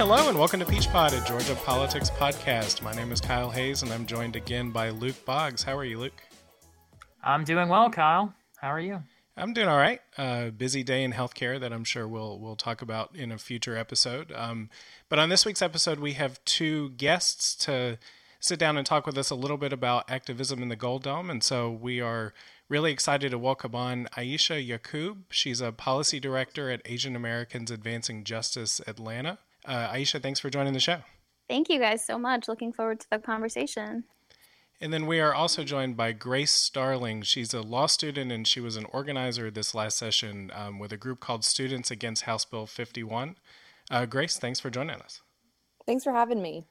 Hello and welcome to Peach Pod, a Georgia politics podcast. My name is Kyle Hayes and I'm joined again by Luke Boggs. How are you, Luke? I'm doing well, Kyle. How are you? I'm doing all right. Uh, busy day in healthcare that I'm sure we'll we'll talk about in a future episode. Um, but on this week's episode, we have two guests to sit down and talk with us a little bit about activism in the Gold Dome, and so we are really excited to welcome on Aisha Yaqoob. She's a policy director at Asian Americans Advancing Justice Atlanta. Uh, Aisha, thanks for joining the show. Thank you guys so much. Looking forward to the conversation. And then we are also joined by Grace Starling. She's a law student and she was an organizer this last session um, with a group called Students Against House Bill 51. Uh, Grace, thanks for joining us. Thanks for having me.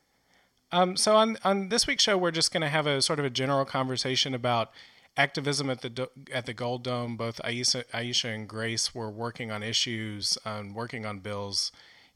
Um, so on on this week's show, we're just going to have a sort of a general conversation about activism at the at the Gold Dome. Both Aisha, Aisha and Grace were working on issues, um, working on bills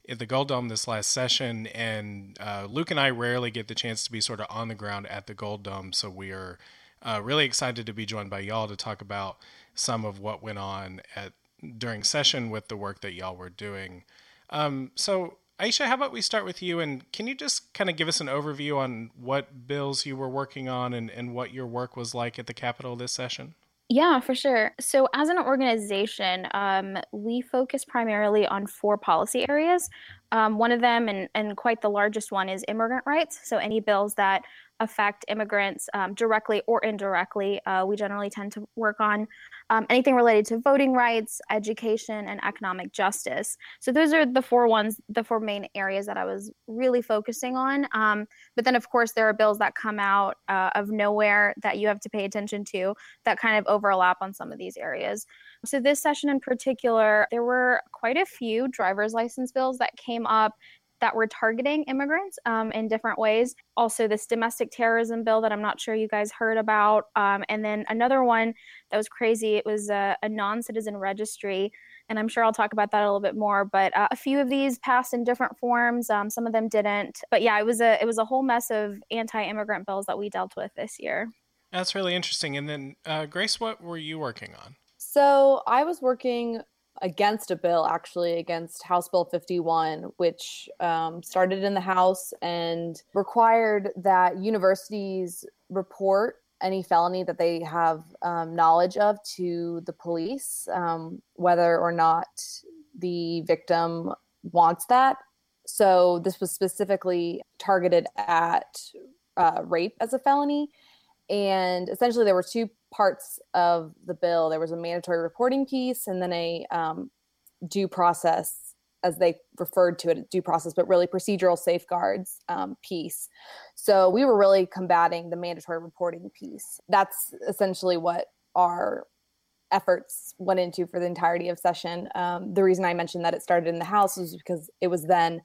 at the Gold Dome this last session, and uh, Luke and I rarely get the chance to be sort of on the ground at the Gold Dome, so we are uh, really excited to be joined by y'all to talk about some of what went on at during session with the work that y'all were doing. Um, so, Aisha, how about we start with you, and can you just kind of give us an overview on what bills you were working on and, and what your work was like at the Capitol this session? Yeah, for sure. So, as an organization, um, we focus primarily on four policy areas. Um, one of them, and, and quite the largest one, is immigrant rights. So, any bills that affect immigrants um, directly or indirectly, uh, we generally tend to work on um, anything related to voting rights, education, and economic justice. So those are the four ones, the four main areas that I was really focusing on. Um, but then, of course, there are bills that come out uh, of nowhere that you have to pay attention to that kind of overlap on some of these areas. So this session in particular, there were quite a few driver's license bills that came up that were targeting immigrants um, in different ways. Also, this domestic terrorism bill that I'm not sure you guys heard about. Um, and then another one that was crazy, it was a, a non citizen registry. And I'm sure I'll talk about that a little bit more. But uh, a few of these passed in different forms. Um, some of them didn't. But yeah, it was a it was a whole mess of anti-immigrant bills that we dealt with this year. That's really interesting. And then, uh, Grace, what were you working on? So I was working against a bill actually against House Bill 51, which um, started in the House and required that universities report any felony that they have um, knowledge of to the police, um, whether or not the victim wants that. So this was specifically targeted at uh, rape as a felony. And essentially, there were two parts of the bill. There was a mandatory reporting piece and then a um, due process, as they referred to it, due process, but really procedural safeguards um, piece. So we were really combating the mandatory reporting piece. That's essentially what our efforts went into for the entirety of session. Um, the reason I mentioned that it started in the House was because it was then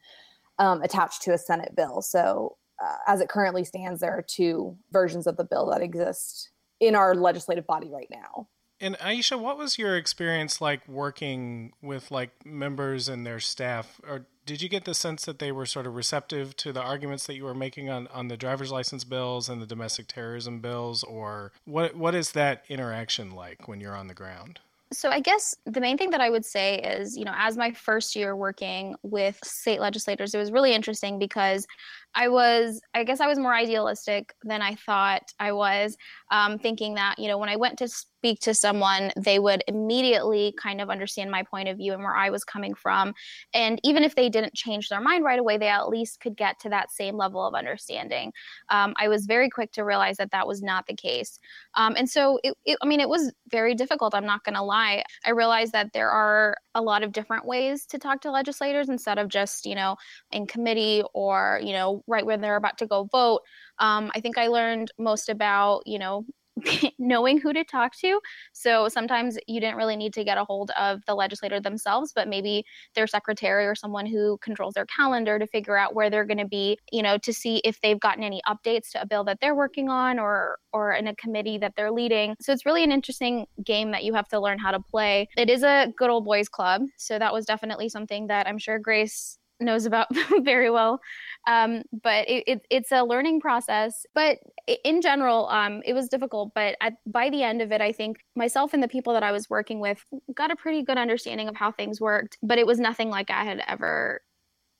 um, attached to a Senate bill. So uh, as it currently stands, there are two versions of the bill that exist in our legislative body right now. And Aisha, what was your experience like working with like members and their staff? Or did you get the sense that they were sort of receptive to the arguments that you were making on, on the driver's license bills and the domestic terrorism bills? Or what what is that interaction like when you're on the ground? So I guess the main thing that I would say is, you know, as my first year working with state legislators, it was really interesting because I was, I guess I was more idealistic than I thought I was, um, thinking that, you know, when I went to speak to someone, they would immediately kind of understand my point of view and where I was coming from. And even if they didn't change their mind right away, they at least could get to that same level of understanding. Um, I was very quick to realize that that was not the case. Um, and so, it, it, I mean, it was very difficult. I'm not going to lie. I realized that there are a lot of different ways to talk to legislators instead of just, you know, in committee or, you know, right when they're about to go vote. Um, I think I learned most about, you know, knowing who to talk to. So sometimes you didn't really need to get a hold of the legislator themselves, but maybe their secretary or someone who controls their calendar to figure out where they're going to be, you know, to see if they've gotten any updates to a bill that they're working on or or in a committee that they're leading. So it's really an interesting game that you have to learn how to play. It is a good old boys club, so that was definitely something that I'm sure Grace knows about very well. Um, but it, it, it's a learning process. But in general, um, it was difficult. But at, by the end of it, I think myself and the people that I was working with got a pretty good understanding of how things worked. But it was nothing like I had ever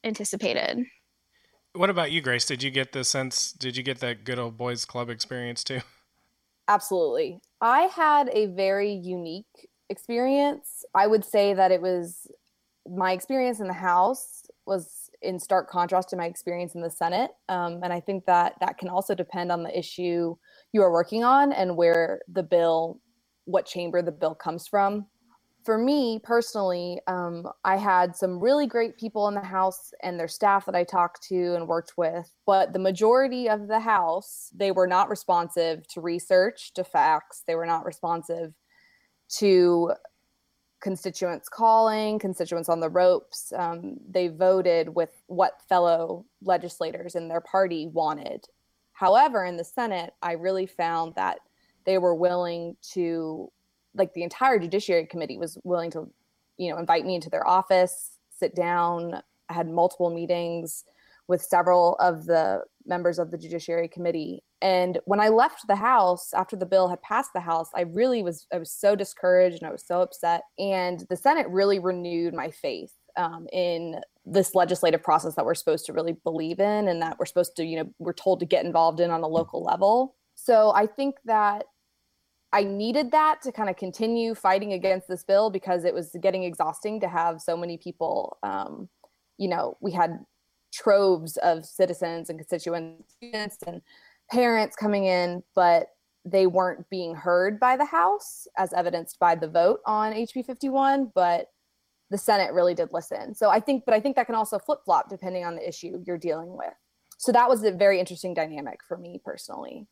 anticipated. What about you, Grace? Did you get the sense? Did you get that good old boys club experience too? Absolutely. I had a very unique experience. I would say that it was my experience in the House was in stark contrast to my experience in the Senate. Um, and I think that that can also depend on the issue you are working on and where the bill, what chamber the bill comes from for me personally, um, I had some really great people in the house and their staff that I talked to and worked with. But the majority of the house, they were not responsive to research, to facts. They were not responsive to constituents calling, constituents on the ropes. Um, they voted with what fellow legislators in their party wanted. However, in the Senate, I really found that they were willing to like the entire judiciary committee was willing to you know invite me into their office sit down i had multiple meetings with several of the members of the judiciary committee and when i left the house after the bill had passed the house i really was i was so discouraged and i was so upset and the senate really renewed my faith um, in this legislative process that we're supposed to really believe in and that we're supposed to you know we're told to get involved in on a local level so i think that I needed that to kind of continue fighting against this bill because it was getting exhausting to have so many people. Um, you know, we had troves of citizens and constituents and parents coming in, but they weren't being heard by the House, as evidenced by the vote on HB 51. But the Senate really did listen. So I think, but I think that can also flip flop depending on the issue you're dealing with. So that was a very interesting dynamic for me personally.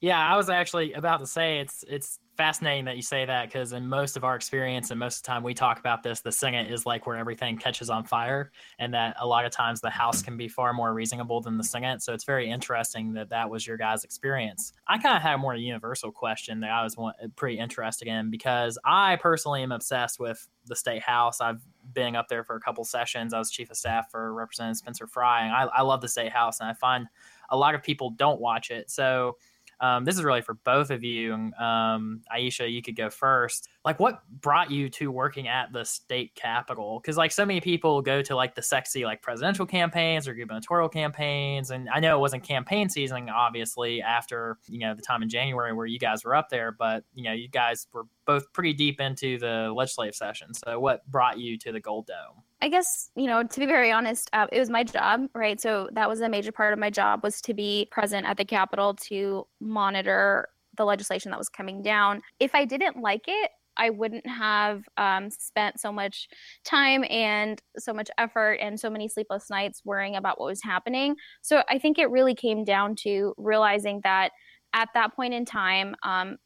Yeah, I was actually about to say it's it's fascinating that you say that because in most of our experience and most of the time we talk about this, the Senate is like where everything catches on fire, and that a lot of times the House can be far more reasonable than the Senate. So it's very interesting that that was your guys' experience. I kind of had a more universal question that I was pretty interested in because I personally am obsessed with the state house. I've been up there for a couple sessions. I was chief of staff for Representative Spencer Frye, and I, I love the state house, and I find a lot of people don't watch it. So um, this is really for both of you. Um, Aisha, you could go first. Like, what brought you to working at the state capitol? Because like so many people go to like the sexy like presidential campaigns or gubernatorial campaigns, and I know it wasn't campaign season, obviously, after you know the time in January where you guys were up there, but you know you guys were both pretty deep into the legislative session. So, what brought you to the Gold Dome? I guess you know to be very honest, uh, it was my job, right? So that was a major part of my job was to be present at the Capitol to monitor the legislation that was coming down. If I didn't like it, I wouldn't have um, spent so much time and so much effort and so many sleepless nights worrying about what was happening. So I think it really came down to realizing that at that point in time, um,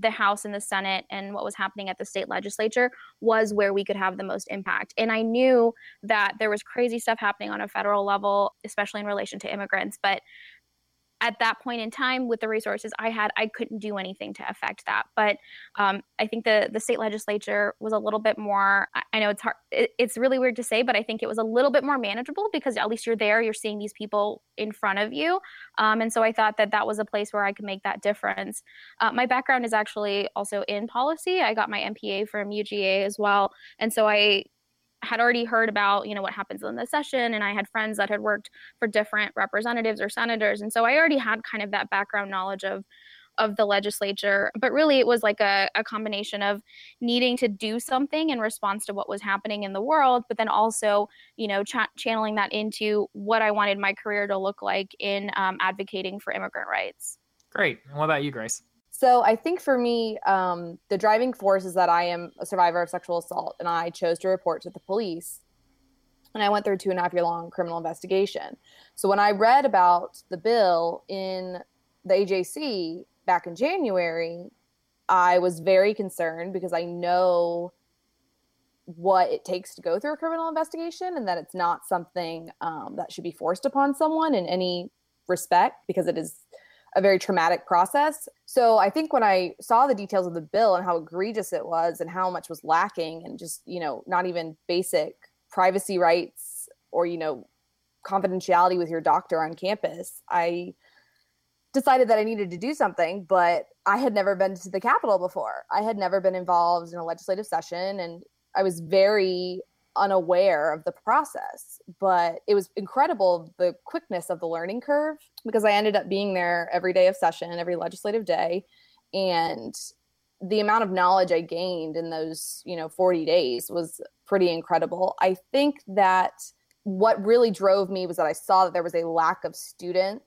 the House and the Senate and what was happening at the state legislature was where we could have the most impact. And I knew that there was crazy stuff happening on a federal level, especially in relation to immigrants, but at that point in time with the resources i had i couldn't do anything to affect that. But um, i think the the state legislature was a little bit more i know it's hard it, it's really weird to say but i think it was a little bit more manageable because at least you're there you're seeing these people in front of you. Um, and so i thought that that was a place where i could make that difference. Uh, my background is actually also in policy. I got my mpa from uga as well. And so i had already heard about you know what happens in the session and i had friends that had worked for different representatives or senators and so i already had kind of that background knowledge of of the legislature but really it was like a, a combination of needing to do something in response to what was happening in the world but then also you know ch- channeling that into what i wanted my career to look like in um, advocating for immigrant rights. Great. And what about you grace so I think for me, um, the driving force is that I am a survivor of sexual assault, and I chose to report to the police. And I went through a two and a half year long criminal investigation. So when I read about the bill in the AJC back in January, I was very concerned because I know what it takes to go through a criminal investigation and that it's not something um, that should be forced upon someone in any respect because it is a very traumatic process. So I think when I saw the details of the bill and how egregious it was and how much was lacking and just, you know, not even basic privacy rights or, you know, confidentiality with your doctor on campus, I decided that I needed to do something, but I had never been to the Capitol before. I had never been involved in a legislative session and I was very unaware of the process but it was incredible the quickness of the learning curve because i ended up being there every day of session every legislative day and the amount of knowledge i gained in those you know 40 days was pretty incredible. I think that what really drove me was that i saw that there was a lack of student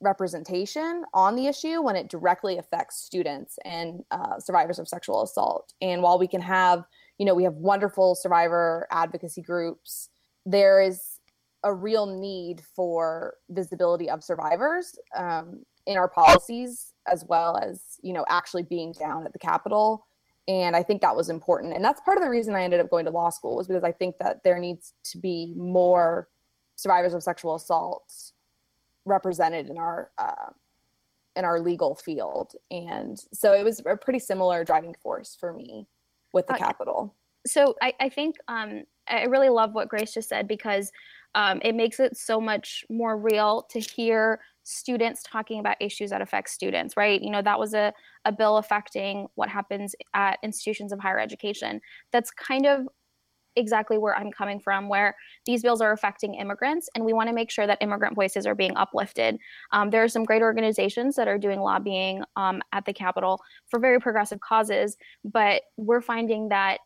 representation on the issue when it directly affects students and uh, survivors of sexual assault. And while we can have you know we have wonderful survivor advocacy groups. There is a real need for visibility of survivors um, in our policies as well as you know actually being down at the capitol. And i think that was important. And that's part of the reason i ended up going to law school was because i think that there needs to be more survivors of sexual assault represented in our uh, in our legal field. And so it was a pretty similar driving force for me with the uh, Capitol. So I, I think um, I really love what Grace just said because um, it makes it so much more real to hear students talking about issues that affect students, right? You know, that was a, a bill affecting what happens at institutions of higher education. That's kind of exactly where I'm coming from, where these bills are affecting immigrants, and we want to make sure that immigrant voices are being uplifted. Um, there are some great organizations that are doing lobbying um, at the Capitol for very progressive causes, but we're finding that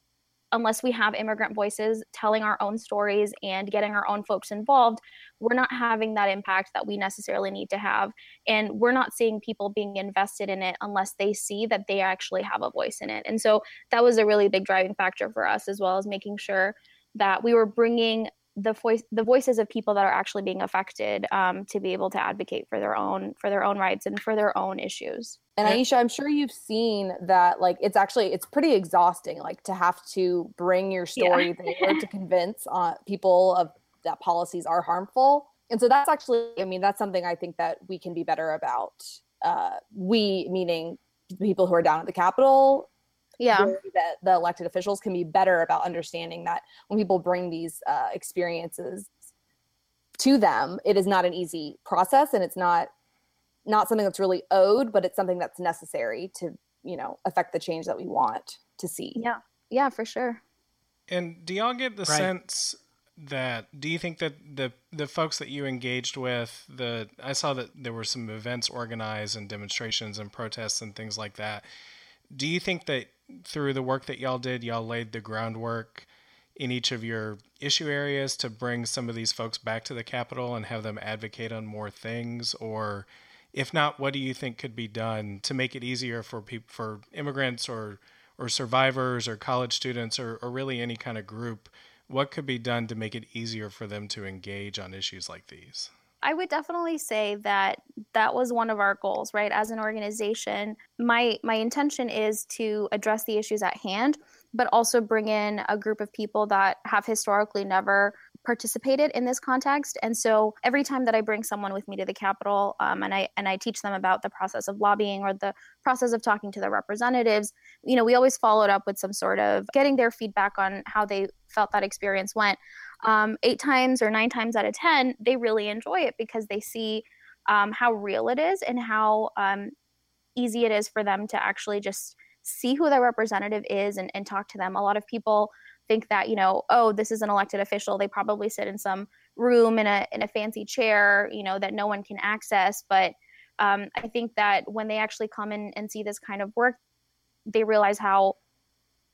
unless we have immigrant voices telling our own stories and getting our own folks involved, we're not having that impact that we necessarily need to have. And we're not seeing people being invested in it unless they see that they actually have a voice in it. And so that was a really big driving factor for us, as well as making sure that we were bringing the voice the voices of people that are actually being affected um, to be able to advocate for their own for their own rights and for their own issues. And aisha i'm sure you've seen that like it's actually it's pretty exhausting like to have to bring your story yeah. there to convince uh, people of that policies are harmful. And so that's actually i mean that's something i think that we can be better about uh, we meaning people who are down at the capitol yeah. that the elected officials can be better about understanding that when people bring these uh, experiences to them it is not an easy process and it's not not something that's really owed but it's something that's necessary to you know affect the change that we want to see. Yeah. Yeah for sure. And do y'all get the right. sense that do you think that the the folks that you engaged with the I saw that there were some events organized and demonstrations and protests and things like that. Do you think that through the work that y'all did, y'all laid the groundwork in each of your issue areas to bring some of these folks back to the Capitol and have them advocate on more things? Or if not, what do you think could be done to make it easier for people, for immigrants or or survivors or college students or, or really any kind of group? What could be done to make it easier for them to engage on issues like these? I would definitely say that that was one of our goals, right? As an organization, my my intention is to address the issues at hand, but also bring in a group of people that have historically never participated in this context. And so every time that I bring someone with me to the Capitol um, and I and I teach them about the process of lobbying or the process of talking to the representatives, you know, we always followed up with some sort of getting their feedback on how they felt that experience went um, eight times or nine times out of 10, they really enjoy it because they see um, how real it is and how um, easy it is for them to actually just see who their representative is and, and talk to them. A lot of people think that, you know, oh, this is an elected official. They probably sit in some room in a, in a fancy chair, you know, that no one can access. But um, I think that when they actually come in and see this kind of work, they realize how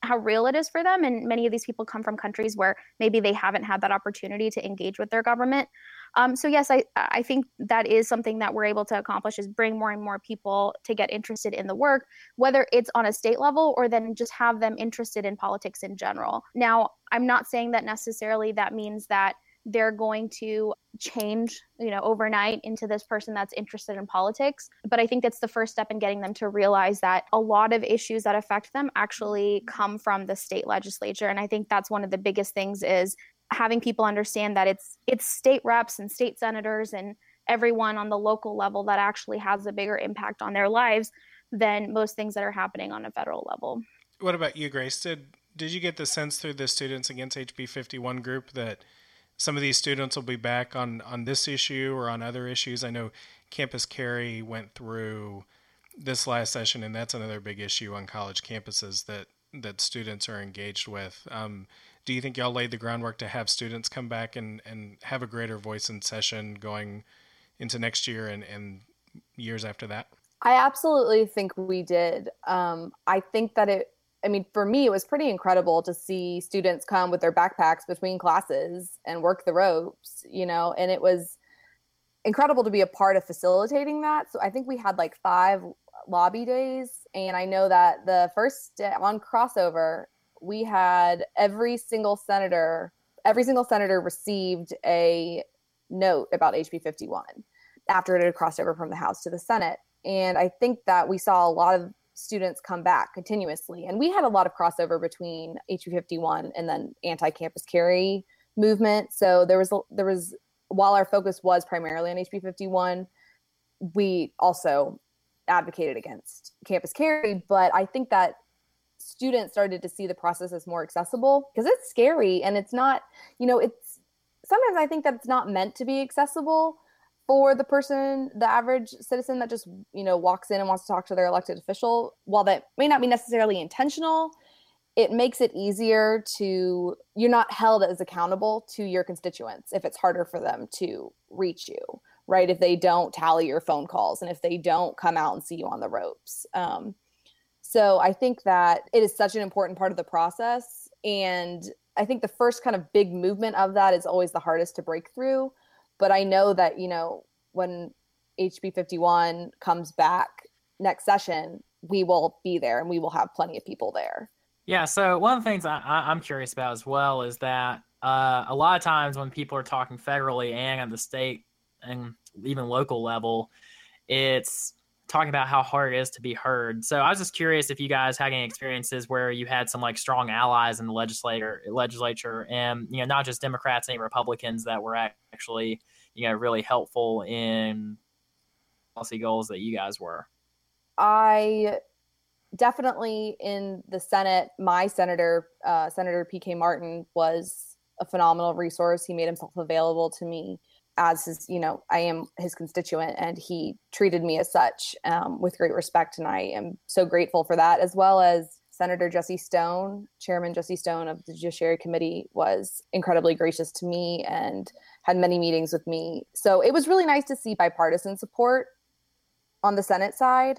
how real it is for them and many of these people come from countries where maybe they haven't had that opportunity to engage with their government. Um, so yes I, I think that is something that we're able to accomplish is bring more and more people to get interested in the work whether it's on a state level or then just have them interested in politics in general. Now i'm not saying that necessarily that means that they're going to change you know overnight into this person that's interested in politics. But i think that's the first step in getting them to realize that a lot of issues that affect them actually come from the state legislature. And i think that's one of the biggest things is having people understand that it's it's state reps and state senators and everyone on the local level that actually has a bigger impact on their lives than most things that are happening on a federal level. What about you grace? Did did you get the sense through the students against hb 51 group that some of these students will be back on on this issue or on other issues. I know Campus Carry went through this last session, and that's another big issue on college campuses that that students are engaged with. Um, do you think y'all laid the groundwork to have students come back and, and have a greater voice in session going into next year and, and years after that? I absolutely think we did. Um, I think that it, I mean, for me, it was pretty incredible to see students come with their backpacks between classes and work the ropes, you know, and it was incredible to be a part of facilitating that. So I think we had like five lobby days. And I know that the first day on crossover, we had every single senator, every single senator received a note about HB 51 after it had crossed over from the House to the Senate. And I think that we saw a lot of students come back continuously. And we had a lot of crossover between HB 51 and then anti campus carry movement. So there was, there was, while our focus was primarily on HB 51, we also advocated against campus carry. But I think that students started to see the process as more accessible because it's scary and it's not, you know, it's sometimes I think that it's not meant to be accessible for the person, the average citizen that just, you know, walks in and wants to talk to their elected official. While that may not be necessarily intentional, it makes it easier to, you're not held as accountable to your constituents if it's harder for them to reach you, right? If they don't tally your phone calls and if they don't come out and see you on the ropes. Um, so I think that it is such an important part of the process. And I think the first kind of big movement of that is always the hardest to break through. But I know that, you know, when HB 51 comes back next session, we will be there and we will have plenty of people there. Yeah. So one of the things I, am curious about as well is that uh, a lot of times when people are talking federally and at the state and even local level, it's talking about how hard it is to be heard. So I was just curious if you guys had any experiences where you had some like strong allies in the legislator legislature and you know not just Democrats and Republicans that were actually you know really helpful in policy goals that you guys were. I definitely in the Senate, my senator, uh, Senator PK Martin, was a phenomenal resource. He made himself available to me as his, you know, I am his constituent, and he treated me as such um, with great respect, and I am so grateful for that. As well as Senator Jesse Stone, Chairman Jesse Stone of the Judiciary Committee, was incredibly gracious to me and had many meetings with me. So it was really nice to see bipartisan support on the Senate side.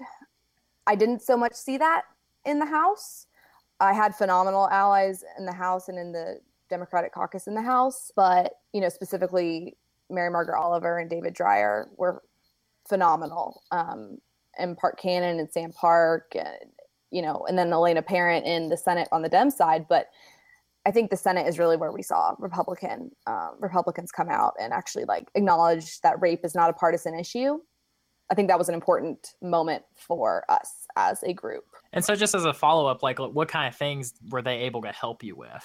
I didn't so much see that in the House. I had phenomenal allies in the House and in the Democratic caucus in the House, but you know, specifically Mary Margaret Oliver and David Dreyer were phenomenal. Um, and Park Cannon and Sam Park, and, you know, and then Elena Parent in the Senate on the Dem side. But I think the Senate is really where we saw Republican um, Republicans come out and actually like acknowledge that rape is not a partisan issue. I think that was an important moment for us as a group. And so, just as a follow up, like, what kind of things were they able to help you with?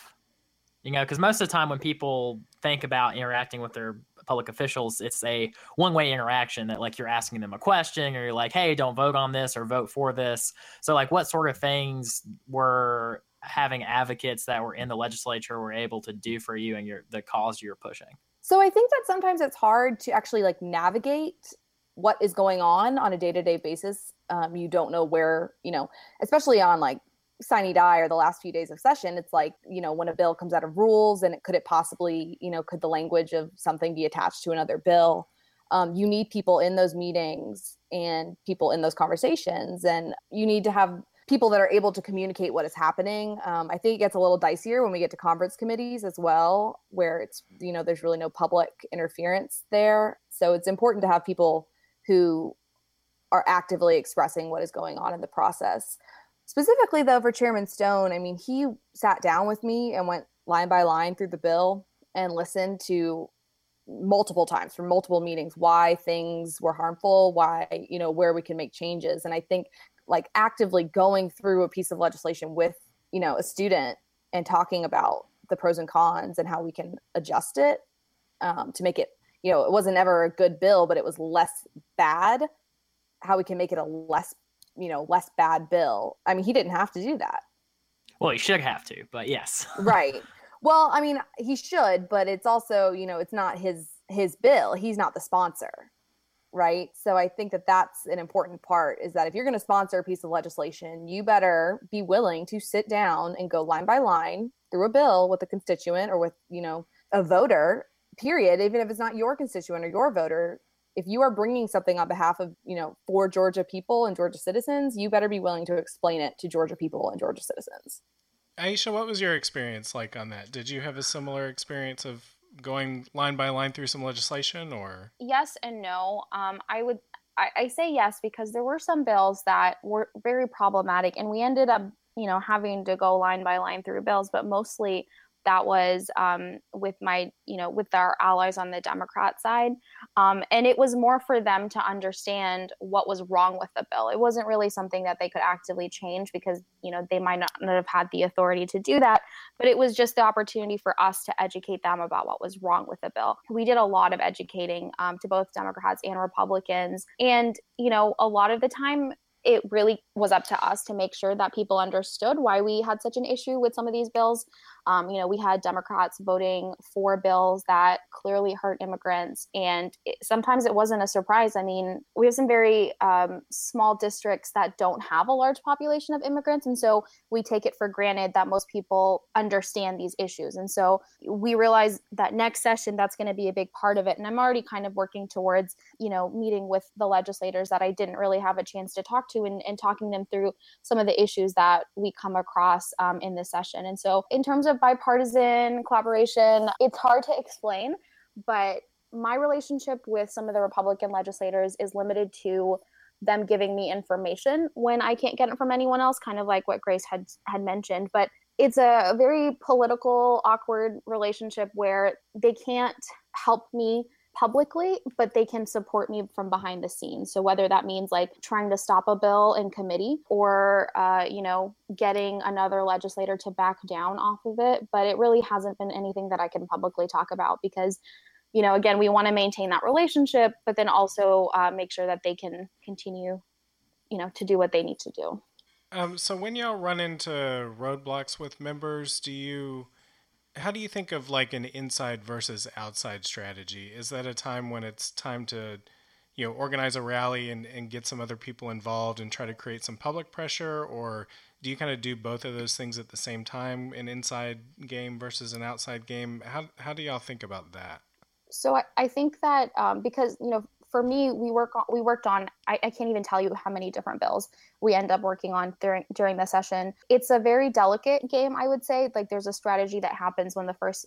You know, because most of the time when people think about interacting with their public officials, it's a one way interaction that like you're asking them a question or you're like, hey, don't vote on this or vote for this. So, like, what sort of things were having advocates that were in the legislature were able to do for you and your the cause you're pushing? So I think that sometimes it's hard to actually like navigate what is going on on a day-to-day basis. Um, you don't know where, you know, especially on like sine die or the last few days of session it's like you know when a bill comes out of rules and it, could it possibly you know could the language of something be attached to another bill? Um, you need people in those meetings and people in those conversations and you need to have people that are able to communicate what is happening. Um, i think it gets a little dicier when we get to conference committees as well where it's you know there's really no public interference there. So it's important to have people who are actively expressing what is going on in the process Specifically, though, for Chairman Stone, I mean, he sat down with me and went line by line through the bill and listened to multiple times from multiple meetings why things were harmful, why, you know, where we can make changes. And I think like actively going through a piece of legislation with, you know, a student and talking about the pros and cons and how we can adjust it um, to make it, you know, it wasn't ever a good bill, but it was less bad. How we can make it a less you know less bad bill i mean he didn't have to do that well he should have to but yes right well i mean he should but it's also you know it's not his his bill he's not the sponsor right? So I think that that's an important part is that if you're going to sponsor a piece of legislation, you better be willing to sit down and go line by line through a bill with a constituent or with, you know, a voter, period, even if it's not your constituent or your voter. If you are bringing something on behalf of, you know, for Georgia people and Georgia citizens, you better be willing to explain it to Georgia people and Georgia citizens. Aisha, what was your experience like on that? Did you have a similar experience of going line by line through some legislation or yes and no um, i would I, I, say yes because there were some bills that were very problematic and we ended up you know having to go line by line through bills but mostly that was um, with my you know with our allies on the democrat side. Um, and it was more for them to understand what was wrong with the bill. It wasn't really something that they could actively change because you know they might not have had the authority to do that. But it was just the opportunity for us to educate them about what was wrong with the bill. We did a lot of educating um, to both democrats and republicans. And you know a lot of the time it really was up to us to make sure that people understood why we had such an issue with some of these bills um, you know, we had Democrats voting for bills that clearly hurt immigrants, and it, sometimes it wasn't a surprise. I mean, we have some very um, small districts that don't have a large population of immigrants, and so we take it for granted that most people understand these issues. And so we realize that next session that's going to be a big part of it. And I'm already kind of working towards, you know, meeting with the legislators that I didn't really have a chance to talk to and, and talking them through some of the issues that we come across um, in this session. And so in terms of bipartisan collaboration. It's hard to explain, but my relationship with some of the Republican legislators is limited to them giving me information when I can't get it from anyone else, kind of like what Grace had had mentioned. But it's a very political, awkward relationship where they can't help me publicly, but they can support me from behind the scenes. So whether that means like trying to stop a bill in committee or, uh, you know, getting another legislator to back down off of it, but it really hasn't been anything that I can publicly talk about because you know again we want to maintain that relationship but then also uh, make sure that they can continue you know to do what they need to do um, so when y'all run into roadblocks with members do you how do you think of like an inside versus outside strategy? Is that a time when it's time to, you know, organize a rally and, and get some other people involved and try to create some public pressure? Or do you kind of do both of those things at the same time, an inside game versus an outside game? How, how do y'all think about that? So I, I think that um, because, you know, for me, we work on, we worked on I, I, can't even tell you how many different bills we end up working on during during the session. It's a very delicate game, I would say. Like there's a strategy that happens when the first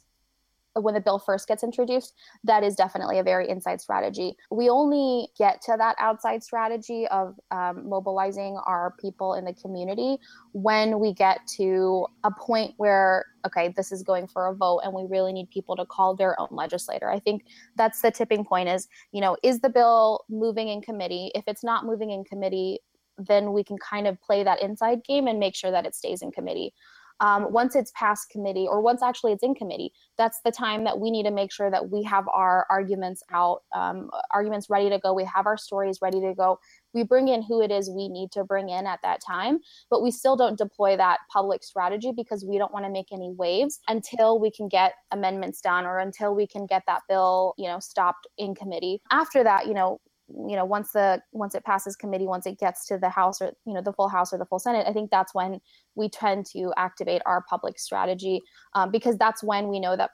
when the bill first gets introduced, that is definitely a very inside strategy. We only get to that outside strategy of um, mobilizing our people in the community when we get to a point where, okay, this is going for a vote and we really need people to call their own legislator. I think that's the tipping point is, you know, is the bill moving in committee? If it's not moving in committee, then we can kind of play that inside game and make sure that it stays in committee um, once it's past committee or once actually it's in committee that's the time that we need to make sure that we have our arguments out um, arguments ready to go. We have our stories ready to go. We bring in who it is we need to bring in at that time but we still don't deploy that public strategy because we don't want to make any waves until we can get amendments done or until we can get that bill you know stopped in committee. After that you know you know once the once it passes committee once it gets to the house or you know the full house or the full senate i think that's when we tend to activate our public strategy um, because that's when we know that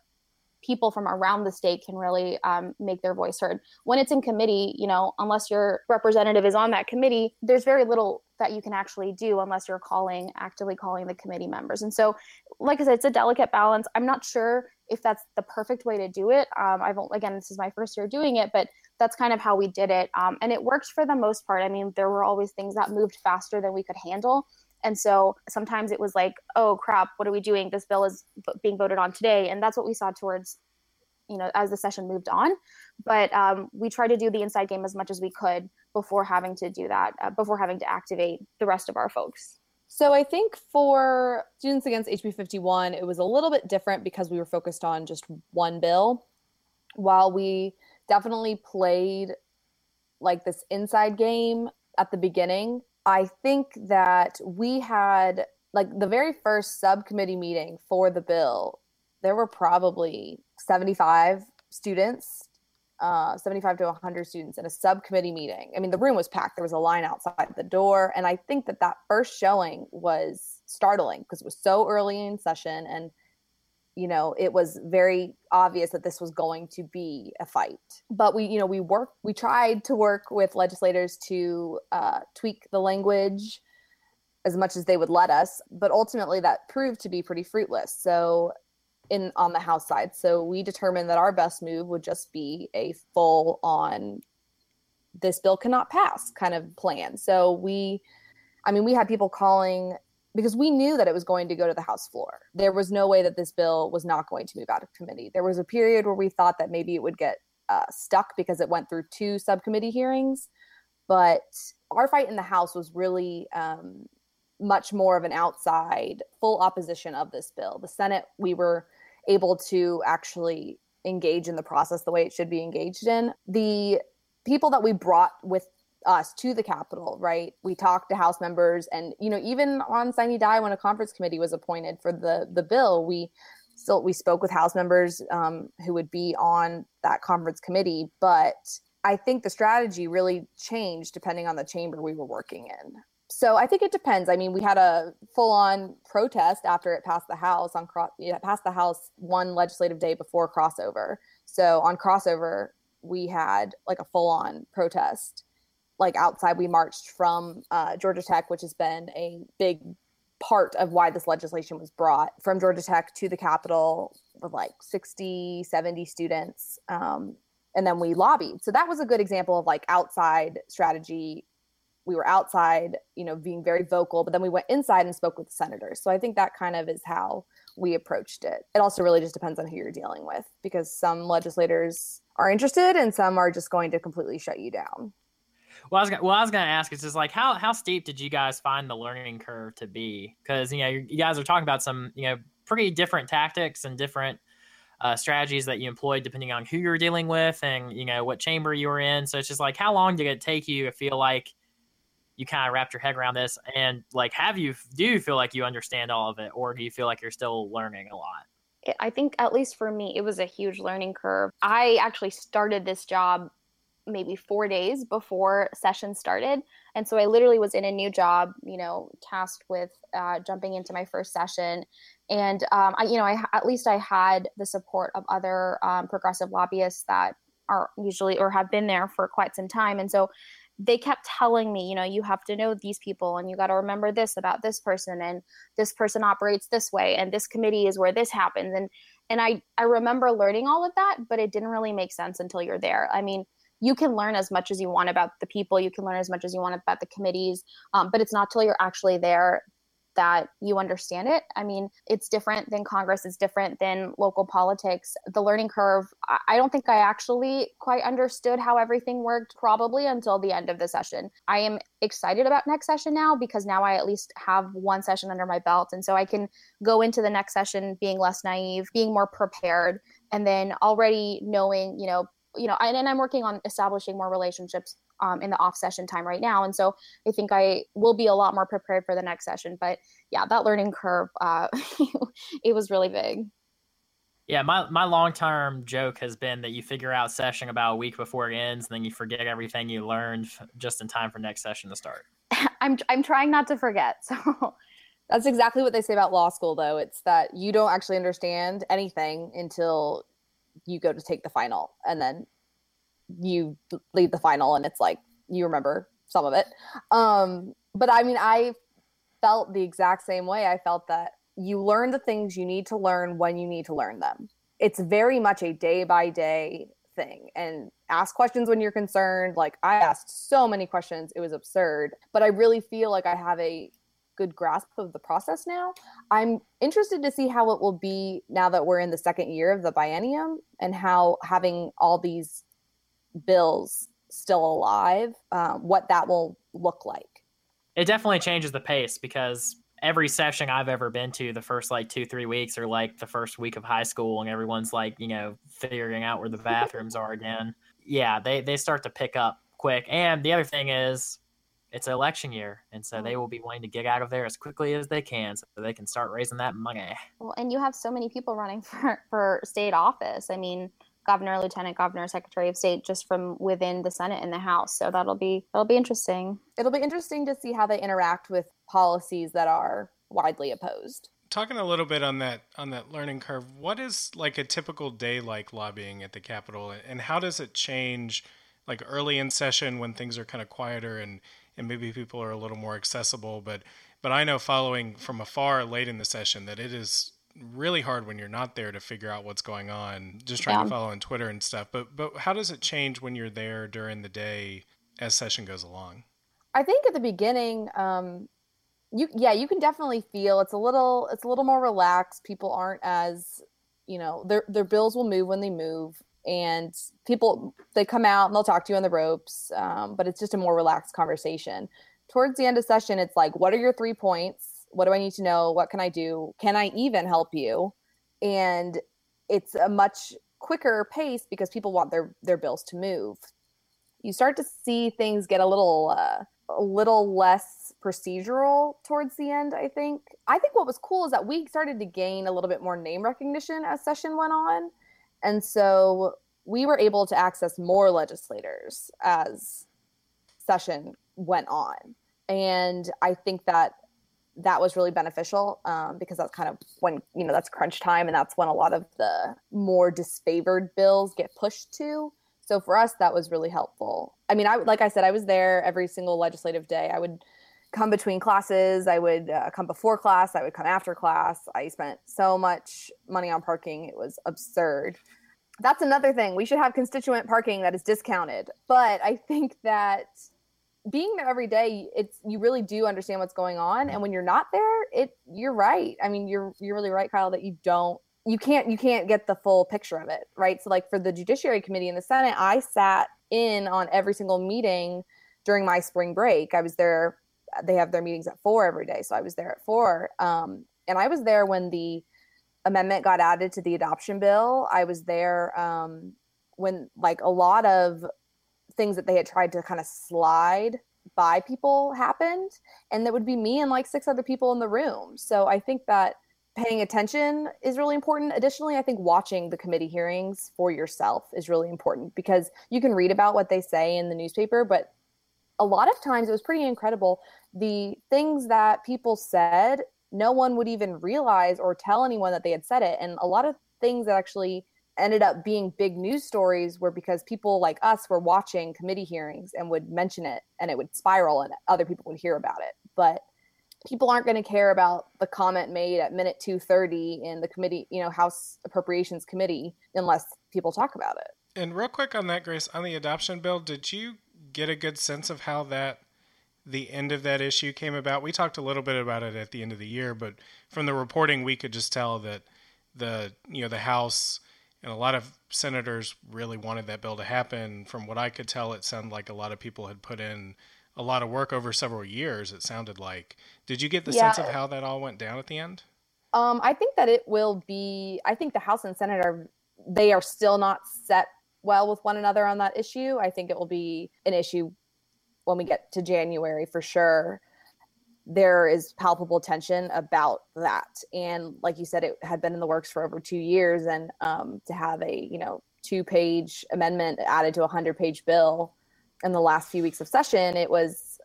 people from around the state can really um, make their voice heard. When it's in committee you know unless your representative is on that committee there's very little that you can actually do unless you're calling actively calling the committee members. And so like i said it's a delicate balance. I'm not sure if that's the perfect way to do it. Um, i've again this is my first year doing it but that's kind of how we did it. Um, and it worked for the most part. I mean, there were always things that moved faster than we could handle. And so sometimes it was like, oh crap, what are we doing? This bill is being voted on today. And that's what we saw towards, you know, as the session moved on. But um, we tried to do the inside game as much as we could before having to do that, uh, before having to activate the rest of our folks. So I think for Students Against HB 51, it was a little bit different because we were focused on just one bill. While we definitely played like this inside game at the beginning. I think that we had like the very first subcommittee meeting for the bill, there were probably 75 students uh, 75 to 100 students in a subcommittee meeting. I mean, the room was packed. There was a line outside the door. And I think that that first showing was startling because it was so early in session and you know it was very obvious that this was going to be a fight. But we you know we worked we tried to work with legislators to uh, tweak the language as much as they would let us but ultimately that proved to be pretty fruitless. So in on the house side so we determined that our best move would just be a full on this bill cannot pass kind of plan. So we i mean we had people calling because we knew that it was going to go to the House floor. There was no way that this bill was not going to move out of committee. There was a period where we thought that maybe it would get uh, stuck because it went through two subcommittee hearings. But our fight in the House was really um, much more of an outside, full opposition of this bill. The Senate, we were able to actually engage in the process the way it should be engaged in. The people that we brought with us to the Capitol, right? We talked to House members, and you know, even on sine die, when a conference committee was appointed for the the bill, we still we spoke with House members um, who would be on that conference committee. But I think the strategy really changed depending on the chamber we were working in. So I think it depends. I mean, we had a full-on protest after it passed the House on cross. It passed the House one legislative day before crossover. So on crossover, we had like a full-on protest like outside we marched from uh, georgia tech which has been a big part of why this legislation was brought from georgia tech to the capitol with like 60 70 students um, and then we lobbied. So that was a good example of like outside strategy. We were outside you know being very vocal but then we went inside and spoke with the senators. So i think that kind of is how we approached it. It also really just depends on who you're dealing with because some legislators are interested and some are just going to completely shut you down well, I was well, I was gonna ask is just like how how steep did you guys find the learning curve to be? Because you know you guys are talking about some you know pretty different tactics and different uh, strategies that you employed depending on who you're dealing with and you know what chamber you were in. So it's just like how long did it take you to feel like you kind of wrapped your head around this and like have you do you feel like you understand all of it or do you feel like you're still learning a lot? I think at least for me, it was a huge learning curve. I actually started this job maybe four days before session started. And so I literally was in a new job, you know, tasked with uh, jumping into my first session. And um, I, you know, I at least I had the support of other um, progressive lobbyists that are usually or have been there for quite some time. And so they kept telling me, you know, you have to know these people and you got to remember this about this person and this person operates this way and this committee is where this happens. And and I I remember learning all of that, but it didn't really make sense until you're there. I mean, you can learn as much as you want about the people you can learn as much as you want about the committees um, but it's not till you're actually there that you understand it. I mean, it's different than Congress, it's different than local politics. The learning curve, I don't think I actually quite understood how everything worked probably until the end of the session. I am excited about next session now because now I at least have one session under my belt. And so I can go into the next session being less naive, being more prepared, and then already knowing, you know, you know, and, and I'm working on establishing more relationships um, in the off session time right now. And so I think I will be a lot more prepared for the next session. But yeah, that learning curve, uh, it was really big. Yeah, my, my long term joke has been that you figure out session about a week before it ends, and then you forget everything you learned just in time for next session to start. I'm I'm trying not to forget. So that's exactly what they say about law school, though. It's that you don't actually understand anything until you go to take the final and then you leave the final and it's like you remember some of it. Um but i mean i felt the exact same way. I felt that you learn the things you need to learn when you need to learn them. It's very much a day by day thing and ask questions when you're concerned. Like i asked so many questions. It was absurd. But i really feel like i have a good grasp of the process now. I'm interested to see how it will be now that we're in the second year of the biennium and how having all these bills still alive, uh, what that will look like. It definitely changes the pace because every session I've ever been to, the first like two, three weeks are like the first week of high school, and everyone's like, you know, figuring out where the bathrooms are again. Yeah, they, they start to pick up quick. And the other thing is, it's an election year, and so they mm. will be wanting to get out of there as quickly as they can, so they can start raising that money. Well, and you have so many people running for for state office. I mean, governor, lieutenant governor, secretary of state just from within the Senate and the House. So that'll be that'll be interesting. It'll be interesting to see how they interact with policies that are widely opposed. Talking a little bit on that on that learning curve, what is like a typical day like lobbying at the Capitol and how does it change like early in session when things are kind of quieter and and maybe people are a little more accessible, but but I know following from afar late in the session that it is really hard when you're not there to figure out what's going on, just trying yeah. to follow on Twitter and stuff. But but how does it change when you're there during the day as session goes along? I think at the beginning, um, you yeah, you can definitely feel it's a little it's a little more relaxed. People aren't as you know their their bills will move when they move, and people they come out and they'll talk to you on the ropes. Um, but it's just a more relaxed conversation. Towards the end of session, it's like, what are your three points? what do I need to know? What can I do? Can I even help you? And it's a much quicker pace because people want their their bills to move. You start to see things get a little uh, a little less procedural towards the end. I think. I think what was cool is that we started to gain a little bit more name recognition as session went on, and so we were able to access more legislators as session went on. And I think that that was really beneficial um, because that's kind of when you know that's crunch time and that's when a lot of the more disfavored bills get pushed to. So for us that was really helpful. I mean i like i said i was there every single legislative day. I would come between classes. I would uh, come before class. I would come after class. I spent so much money on parking. It was absurd. That's another thing. We should have constituent parking that is discounted. But i think that being there every day it's you really do understand what's going on. And when you're not there it you're right. I mean you're you're really right kyle that you don't you can't you can't get the full picture of it right? So like for the judiciary committee in the senate i sat in on every single meeting during my spring break. I was there they have their meetings at four every day so i was there at four um, and i was there when the amendment got added to the adoption bill. I was there um, when like a lot of things that they had tried to kind of slide by people happened and that would be me and like six other people in the room. So i think that paying attention is really important. Additionally i think watching the committee hearings for yourself is really important because you can read about what they say in the newspaper but a lot of times it was pretty incredible. The things that people said no one would even realize or tell anyone that they had said it. And a lot of things that actually ended up being big news stories were because people like us were watching committee hearings and would mention it and it would spiral and other people would hear about it. But people aren't going to care about the comment made at minute 230 in the committee you know house appropriations committee unless people talk about it. And real quick on that grace on the adoption bill did you get a good sense of how that the end of that issue came about we talked a little bit about it at the end of the year but from the reporting we could just tell that the you know the house and a lot of senators really wanted that bill to happen. From what I could tell, it sounded like a lot of people had put in a lot of work over several years. It sounded like. Did you get the yeah. sense of how that all went down at the end? Um, I think that it will be. I think the House and Senate are they are still not set well with one another on that issue. I think it will be an issue when we get to January for sure there is palpable tension about that. And like you said, it had been in the works for over two years, and um, to have a you know two page amendment added to a hundred page bill in the last few weeks of session, it was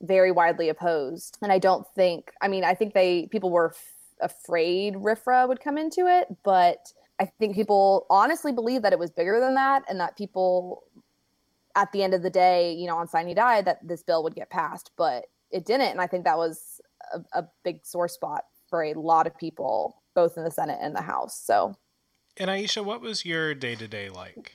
very widely opposed. And I don't think, I mean, I think they people were f- afraid RFRA would come into it, but I think people honestly believe that it was bigger than that, and that people at the end of the day, you know, on Sine Die, that this bill would get passed. But it didn't. And I think that was a, a big sore spot for a lot of people, both in the Senate and the House. So, and Aisha, what was your day to day like?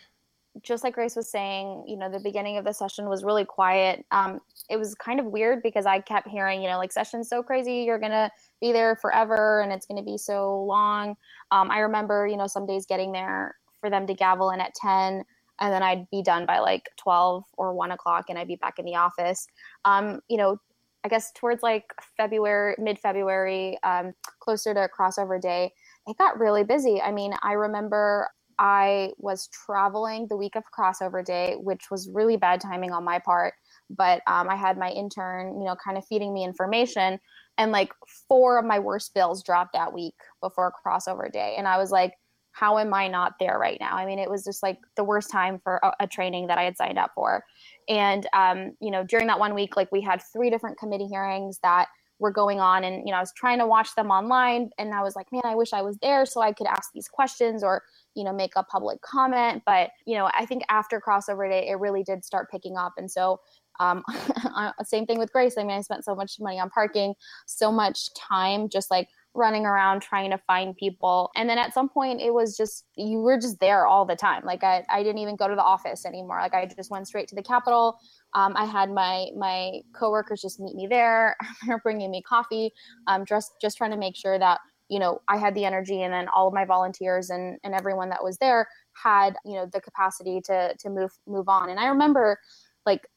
Just like Grace was saying, you know, the beginning of the session was really quiet. Um, it was kind of weird because I kept hearing, you know, like session's so crazy, you're gonna be there forever, and it's gonna be so long. Um, I remember, you know, some days getting there for them to gavel in at ten, and then I'd be done by like twelve or one o'clock, and I'd be back in the office. Um, you know, I guess towards like February, mid February, um, closer to crossover day, it got really busy. I mean, I remember I was traveling the week of crossover day, which was really bad timing on my part. But um, I had my intern, you know, kind of feeding me information, and like four of my worst bills dropped that week before crossover day, and I was like, how am I not there right now? I mean, it was just like the worst time for a, a training that I had signed up for. And, um, you know, during that one week, like we had three different committee hearings that were going on. And, you know, I was trying to watch them online and I was like, man, I wish I was there so I could ask these questions or, you know, make a public comment. But, you know, I think after crossover day, it really did start picking up. And so, um, same thing with Grace. I mean, I spent so much money on parking, so much time just like running around trying to find people. And then at some point, it was just, you were just there all the time. Like I, I didn't even go to the office anymore. Like I just went straight to the Capitol. Um, I had my my coworkers just meet me there. They're bringing me coffee. Um, just just trying to make sure that you know I had the energy, and then all of my volunteers and and everyone that was there had you know the capacity to to move move on. And I remember like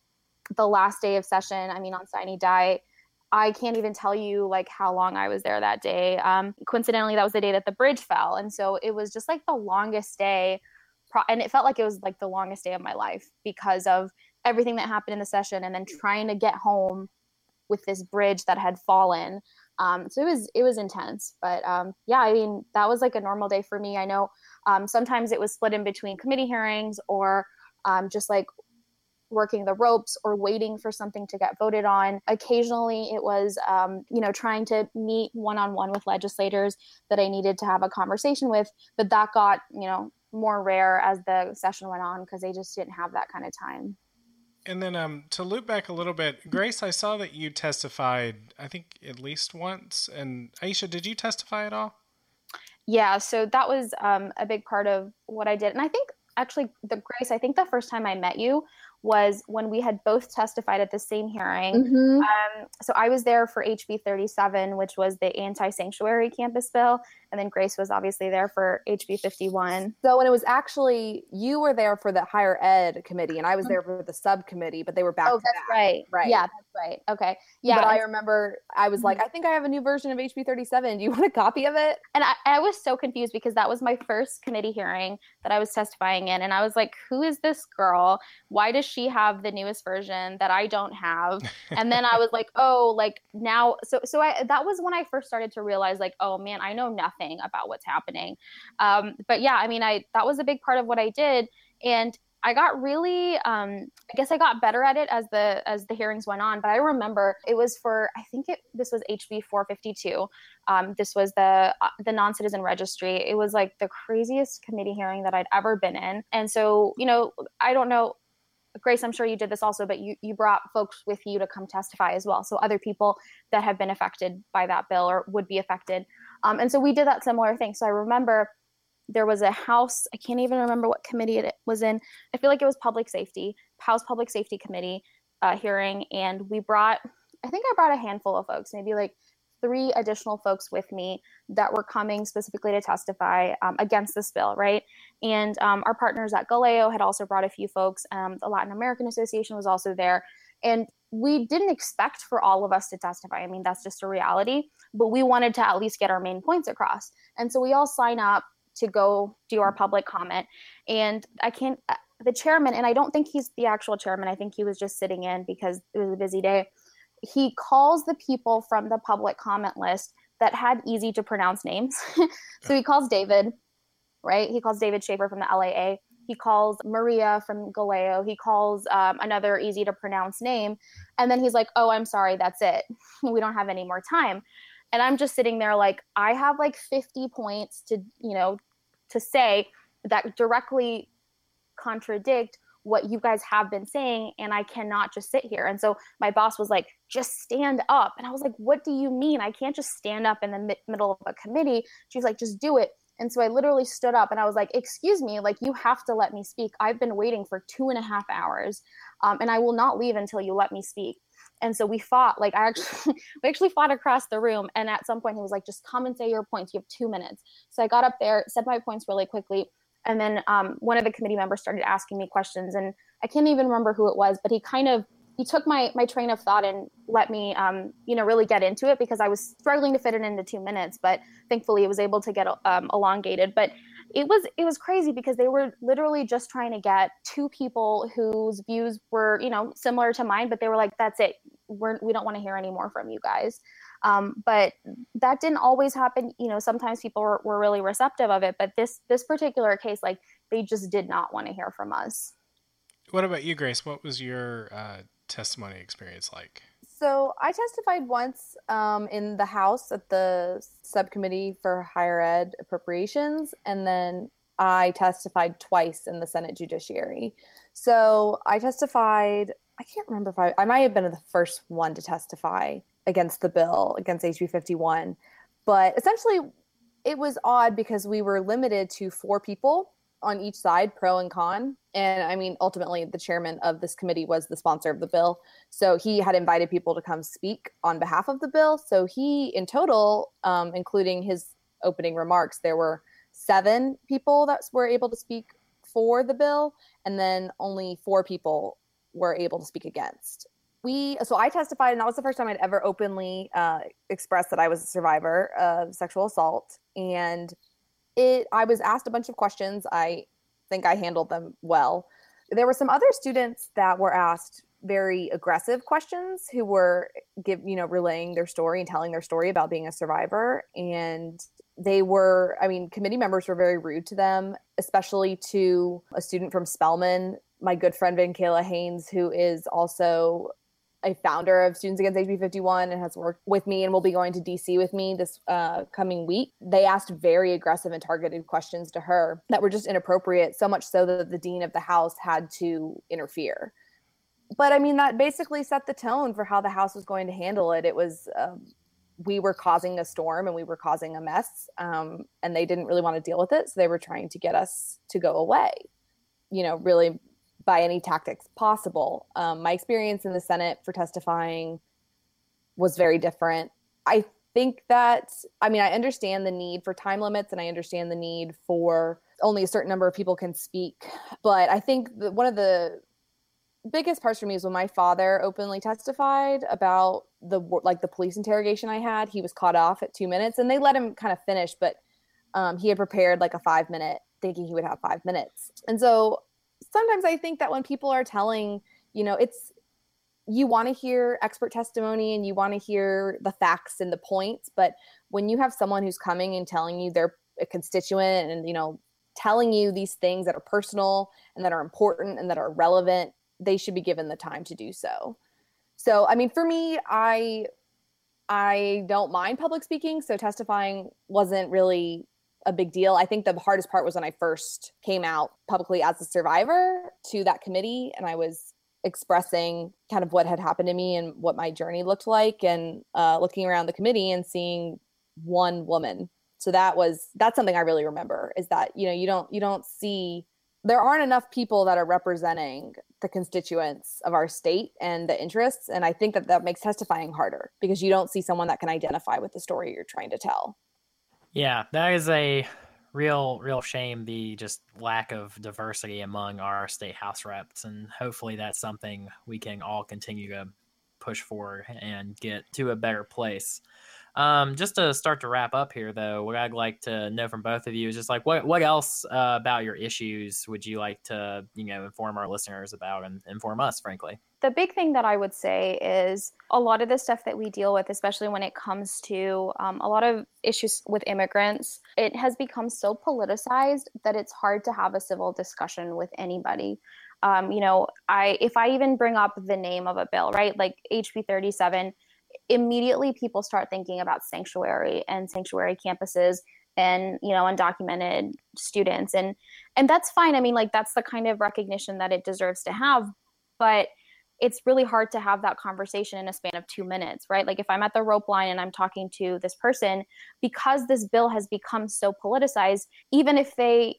the last day of session. I mean, on Sine Die I can't even tell you like how long I was there that day. Um, coincidentally, that was the day that the bridge fell, and so it was just like the longest day, pro- and it felt like it was like the longest day of my life because of everything that happened in the session, and then trying to get home with this bridge that had fallen. Um, so it was it was intense, but um, yeah, I mean that was like a normal day for me. I know um, sometimes it was split in between committee hearings or um, just like working the ropes or waiting for something to get voted on. Occasionally, it was, um, you know, trying to meet one on one with legislators that I needed to have a conversation with. But that got, you know, more rare as the session went on because they just didn't have that kind of time. And then um, to loop back a little bit, Grace, I saw that you testified, I think at least once. And Aisha, did you testify at all? Yeah, so that was um, a big part of what I did. And I think actually, the Grace, I think the first time I met you was when we had both testified at the same hearing. Mm-hmm. Um, so I was there for HB 37, which was the anti sanctuary campus bill. And then Grace was obviously there for HB 51. So when it was actually, you were there for the higher ed committee and I was there for the subcommittee, but they were back. Oh, that's back. right. Right. Yeah, that's right. Okay. Yeah. But I remember I was like, mm-hmm. I think I have a new version of HB 37. Do you want a copy of it? And I, I was so confused because that was my first committee hearing that I was testifying in. And I was like, who is this girl? Why does she have the newest version that I don't have? And then I was like, oh, like now. So, so I, that was when I first started to realize like, oh man, I know nothing about what's happening. Um, but yeah, I mean, I, that was a big part of what I did. And I got really, um, I guess I got better at it as the as the hearings went on. But I remember it was for I think it this was HB 452. Um, this was the uh, the non citizen registry. It was like the craziest committee hearing that I'd ever been in. And so you know, I don't know. Grace, I'm sure you did this also, but you, you brought folks with you to come testify as well. So other people that have been affected by that bill or would be affected. Um, and so we did that similar thing. So I remember there was a house i can't even remember what committee it was in. I feel like it was public safety house public safety committee uh, hearing and we brought i think i brought a handful of folks maybe like three additional folks with me that were coming specifically to testify um, against this bill right? And um, our partners at galeo had also brought a few folks. Um, the latin american association was also there and we didn't expect for all of us to testify i mean that's just a reality but we wanted to at least get our main points across and so we all sign up to go do our public comment. And I can't, uh, the chairman, and I don't think he's the actual chairman, I think he was just sitting in because it was a busy day. He calls the people from the public comment list that had easy to pronounce names. so he calls David, right? He calls David Shaper from the LAA. He calls Maria from Galeo. He calls um, another easy to pronounce name. And then he's like, oh, I'm sorry, that's it. we don't have any more time. And I'm just sitting there like, I have like 50 points to, you know, to say that directly contradict what you guys have been saying and I cannot just sit here. And so my boss was like, just stand up. And I was like, what do you mean? I can't just stand up in the mi- middle of a committee. She's like, just do it. And so I literally stood up and I was like, excuse me, like you have to let me speak. I've been waiting for two and a half hours um, and I will not leave until you let me speak. And so we fought, like I actually, we actually fought across the room. And at some point he was like, just come and say your points. You have two minutes. So I got up there, said my points really quickly. And then um, one of the committee members started asking me questions and I can't even remember who it was, but he kind of, he took my, my train of thought and let me, um, you know, really get into it because I was struggling to fit it into two minutes, but thankfully it was able to get um, elongated. But it was it was crazy because they were literally just trying to get two people whose views were you know similar to mine but they were like that's it. We're, we don't want to hear any more from you guys. Um, but that didn't always happen. You know sometimes people were, were really receptive of it but this this particular case like they just did not want to hear from us. What about you grace? What was your uh, testimony experience like so I testified once um, in the House at the subcommittee for higher ed appropriations, and then I testified twice in the Senate Judiciary. So I testified. I can't remember if I, I might have been the first one to testify against the bill against HB 51, but essentially it was odd because we were limited to four people on each side, pro and con. And I mean, ultimately, the chairman of this committee was the sponsor of the bill. So he had invited people to come speak on behalf of the bill. So he, in total, um, including his opening remarks, there were seven people that were able to speak for the bill, and then only four people were able to speak against. We, so I testified, and that was the first time I'd ever openly uh, expressed that I was a survivor of sexual assault. And it i was asked a bunch of questions. I think i handled them well. There were some other students that were asked very aggressive questions who were give you know relaying their story and telling their story about being a survivor. And they were i mean committee members were very rude to them especially to a student from spelman my good friend Kayla Haynes, who is also a founder of Students Against HB 51 and has worked with me and will be going to DC with me this uh, coming week. They asked very aggressive and targeted questions to her that were just inappropriate, so much so that the dean of the house had to interfere. But I mean, that basically set the tone for how the house was going to handle it. It was. Um, we were causing a storm and we were causing a mess um, and they didn't really want to deal with it so they were trying to get us to go away you know really by any tactics possible. Um, my experience in the Senate for testifying was very different. I think that, I mean, I understand the need for time limits and I understand the need for only a certain number of people can speak. But I think that one of the biggest parts for me is when my father openly testified about the like the police interrogation I had. He was caught off at two minutes, and they let him kind of finish, but um, he had prepared like a five minute, thinking he would have five minutes. And so sometimes I think that when people are telling, you know, it's you want to hear expert testimony and you want to hear the facts and the points, but when you have someone who's coming and telling you they're a constituent and you know telling you these things that are personal and that are important and that are relevant, they should be given the time to do so. So, I mean, for me, I I don't mind public speaking, so testifying wasn't really a big deal. I think the hardest part was when I first came out publicly as a survivor to that committee and I was expressing kind of what had happened to me and what my journey looked like and uh, looking around the committee and seeing one woman. So that was that's something I really remember is that you know you don't you don't see there aren't enough people that are representing the constituents of our state and the interests and I think that that makes testifying harder because you don't see someone that can identify with the story you're trying to tell. Yeah, that is a real, real shame. The just lack of diversity among our state house reps, and hopefully that's something we can all continue to push for and get to a better place. Um, just to start to wrap up here, though, what I'd like to know from both of you is just like what what else uh, about your issues would you like to you know inform our listeners about and inform us, frankly. The big thing that I would say is a lot of the stuff that we deal with, especially when it comes to um, a lot of issues with immigrants, it has become so politicized that it's hard to have a civil discussion with anybody. Um, you know, I if I even bring up the name of a bill, right, like HB 37 immediately people start thinking about sanctuary and sanctuary campuses and you know undocumented students. And and that's fine. I mean like that's the kind of recognition that it deserves to have but it's really hard to have that conversation in a span of two minutes right? Like if i'm at the rope line and i'm talking to this person because this bill has become so politicized even if they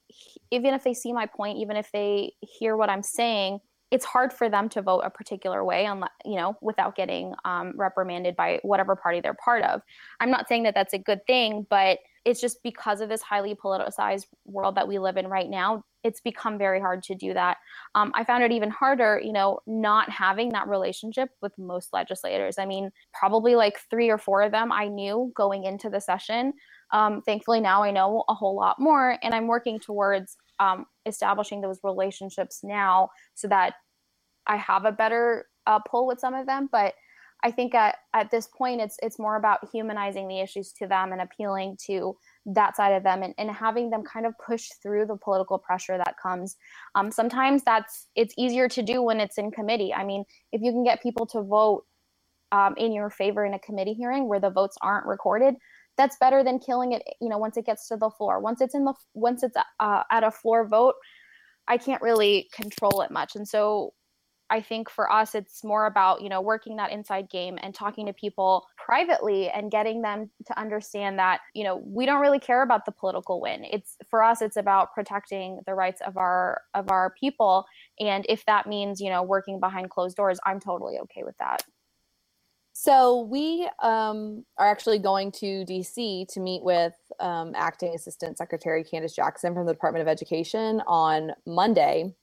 even if they see my point even if they hear what i'm saying it's hard for them to vote a particular way unless you know without getting um, reprimanded by whatever party they're part of. I'm not saying that that's a good thing but it's just because of this highly politicized world that we live in right now it's become very hard to do that. Um, i found it even harder you know not having that relationship with most legislators. I mean probably like three or four of them i knew going into the session. Um, thankfully, now I know a whole lot more, and I'm working towards um, establishing those relationships now so that I have a better uh, pull with some of them. But I think at, at this point, it's it's more about humanizing the issues to them and appealing to that side of them and, and having them kind of push through the political pressure that comes. Um, sometimes that's it's easier to do when it's in committee. I mean, if you can get people to vote um, in your favor in a committee hearing where the votes aren't recorded, that's better than killing it. You know, once it gets to the floor, once it's in the once it's uh, at a floor vote, I can't really control it much. And so I think for us, it's more about, you know, working that inside game and talking to people privately and getting them to understand that, you know, we don't really care about the political win. It's for us, it's about protecting the rights of our of our people. And if that means, you know, working behind closed doors, I'm totally okay with that. So we um, are actually going to DC to meet with um, Acting Assistant Secretary Candice Jackson from the Department of Education on Monday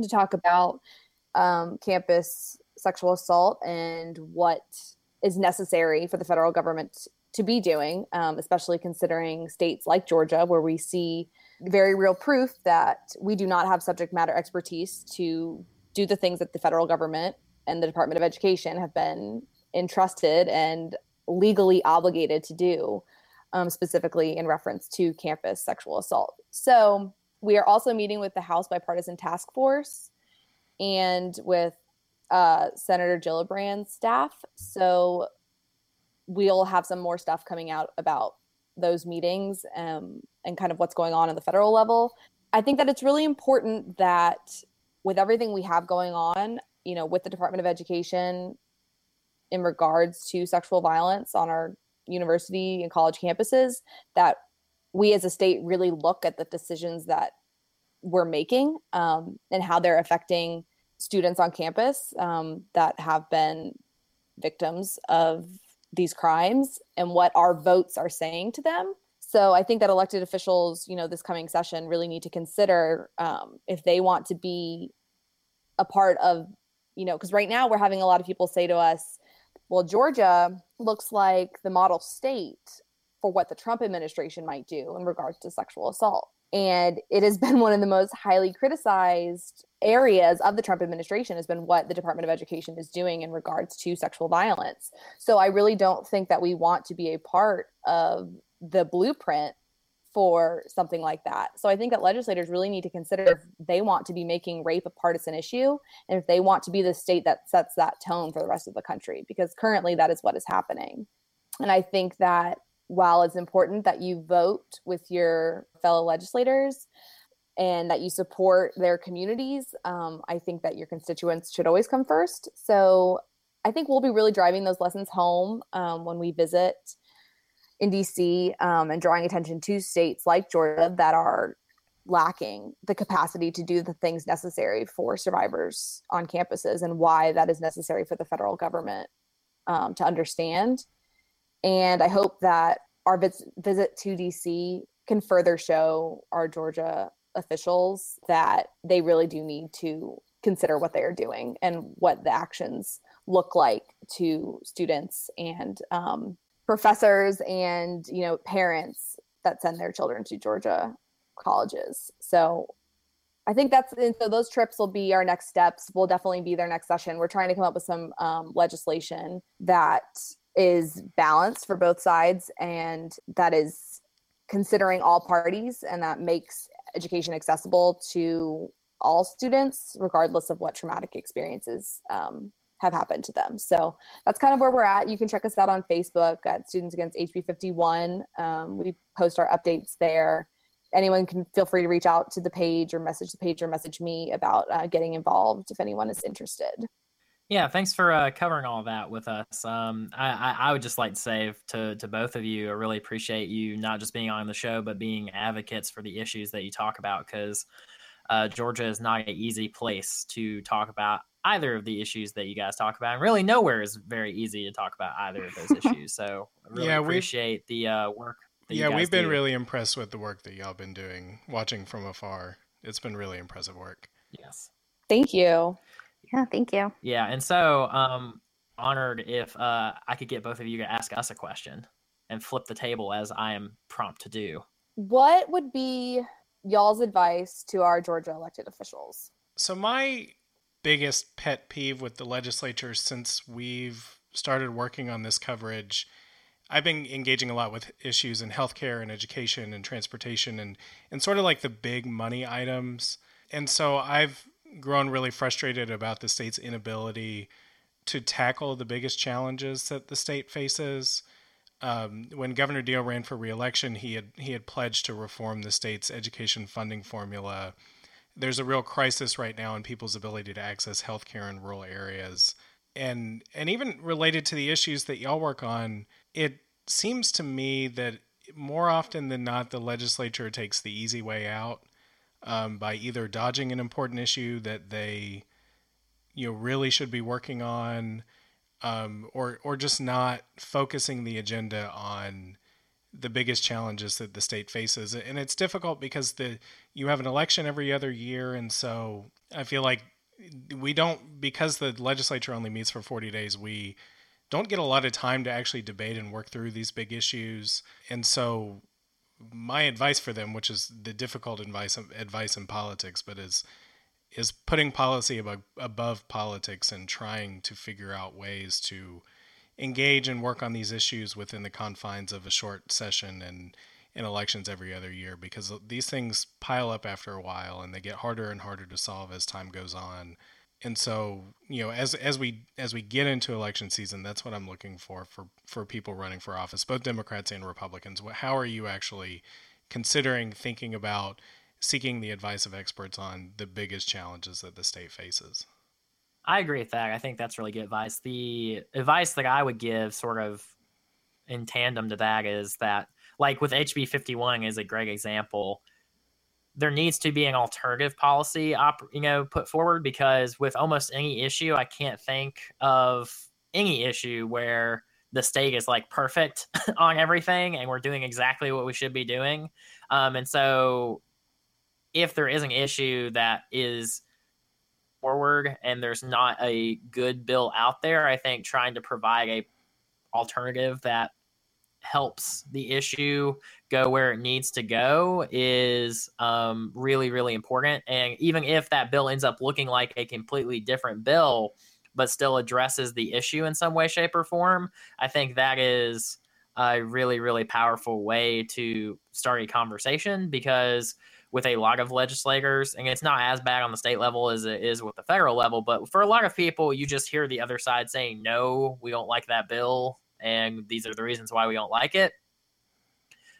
to talk about um, campus sexual assault and what is necessary for the federal government to be doing, um, especially considering states like Georgia, where we see very real proof that we do not have subject matter expertise to do the things that the federal government and the Department of Education have been entrusted and legally obligated to do, um, specifically in reference to campus sexual assault. So, we are also meeting with the House Bipartisan Task Force and with uh, Senator Gillibrand's staff. So we'll have some more stuff coming out about those meetings um, and kind of what's going on in the federal level. I think that it's really important that with everything we have going on, you know, with the Department of Education in regards to sexual violence on our university and college campuses, that we as a state really look at the decisions that we're making um, and how they're affecting students on campus um, that have been victims of these crimes and what our votes are saying to them. So I think that elected officials, you know, this coming session really need to consider um, if they want to be a part of, you know, because right now we're having a lot of people say to us, well, Georgia looks like the model state for what the Trump administration might do in regards to sexual assault. And it has been one of the most highly criticized areas of the Trump administration has been what the Department of Education is doing in regards to sexual violence. So I really don't think that we want to be a part of the blueprint for something like that. So I think that legislators really need to consider if they want to be making rape a partisan issue and if they want to be the state that sets that tone for the rest of the country because currently that is what is happening. And I think that while it's important that you vote with your fellow legislators and that you support their communities, um, I think that your constituents should always come first. So I think we'll be really driving those lessons home um, when we visit in DC um, and drawing attention to states like Georgia that are lacking the capacity to do the things necessary for survivors on campuses and why that is necessary for the federal government um, to understand. And I hope that our visit to DC can further show our Georgia officials that they really do need to consider what they are doing and what the actions look like to students and um, professors and you know parents that send their children to Georgia colleges. So I think that's and so those trips will be our next steps. Will definitely be their next session. We're trying to come up with some um, legislation that is balanced for both sides and that is considering all parties and that makes education accessible to all students regardless of what traumatic experiences um, have happened to them. So that's kind of where we're at. You can check us out on facebook at students against hb 51 um, we post our updates there. Anyone can feel free to reach out to the page or message the page or message me about uh, getting involved if anyone is interested. Yeah, thanks for uh, covering all that with us. Um, I, I, would just like to say to, to both of you, I really appreciate you not just being on the show, but being advocates for the issues that you talk about because uh, Georgia is not an easy place to talk about either of the issues that you guys talk about. And really, nowhere is very easy to talk about either of those issues. So I really yeah, appreciate the uh, work. yeah, we've been do. really impressed with the work that y'all been doing, watching from afar. It's been really impressive work. Yes. Thank you. Yeah, thank you. Yeah, and so um honored if uh I could get both of you to ask us a question. and flip the table as I am prompt to do. What would be y'all's advice to our Georgia elected officials? So my biggest pet peeve with the legislature since we've started working on this coverage I've been engaging a lot with issues in healthcare and education and transportation and and sort of like the big money items. And so I've grown really frustrated about the state's inability to tackle the biggest challenges that the state faces. Um, when Governor Deal ran for reelection, he had he had pledged to reform the state's education funding formula. There's a real crisis right now in people's ability to access healthcare in rural areas, and and even related to the issues that y'all work on, it seems to me that more often than not, the legislature takes the easy way out um, by either dodging an important issue that they you know really should be working on um, or or just not focusing the agenda on the biggest challenges that the state faces. And it's difficult because the you have an election every other year. And so I feel like we don't because the legislature only meets for 40 days we don't get a lot of time to actually debate and work through these big issues. And so my advice for them, which is the difficult advice advice in politics, but is is putting policy above, above politics and trying to figure out ways to engage and work on these issues within the confines of a short session and in elections every other year because these things pile up after a while and they get harder and harder to solve as time goes on. And so you know as as we as we get into election season that's what i'm looking for for for people running for office both democrats and republicans. How are you actually considering thinking about seeking the advice of experts on the biggest challenges that the state faces i agree with that. I think that's really good advice. The advice that i would give sort of in tandem to that is that like with hb 51 is a great example there needs to be an alternative policy op, you know put forward because with almost any issue i can't think of any issue where the state is like perfect on everything and we're doing exactly what we should be doing. Um, and so if there is an issue that is forward and there's not a good bill out there i think trying to provide a alternative that helps the issue go where it needs to go is um, really, really important. And even if that bill ends up looking like a completely different bill, but still addresses the issue in some way, shape, or form, I think that is a really, really powerful way to start a conversation because with a lot of legislators, and it's not as bad on the state level as it is with the federal level, but for a lot of people, you just hear the other side saying, no, we don't like that bill and these are the reasons why we don't like it.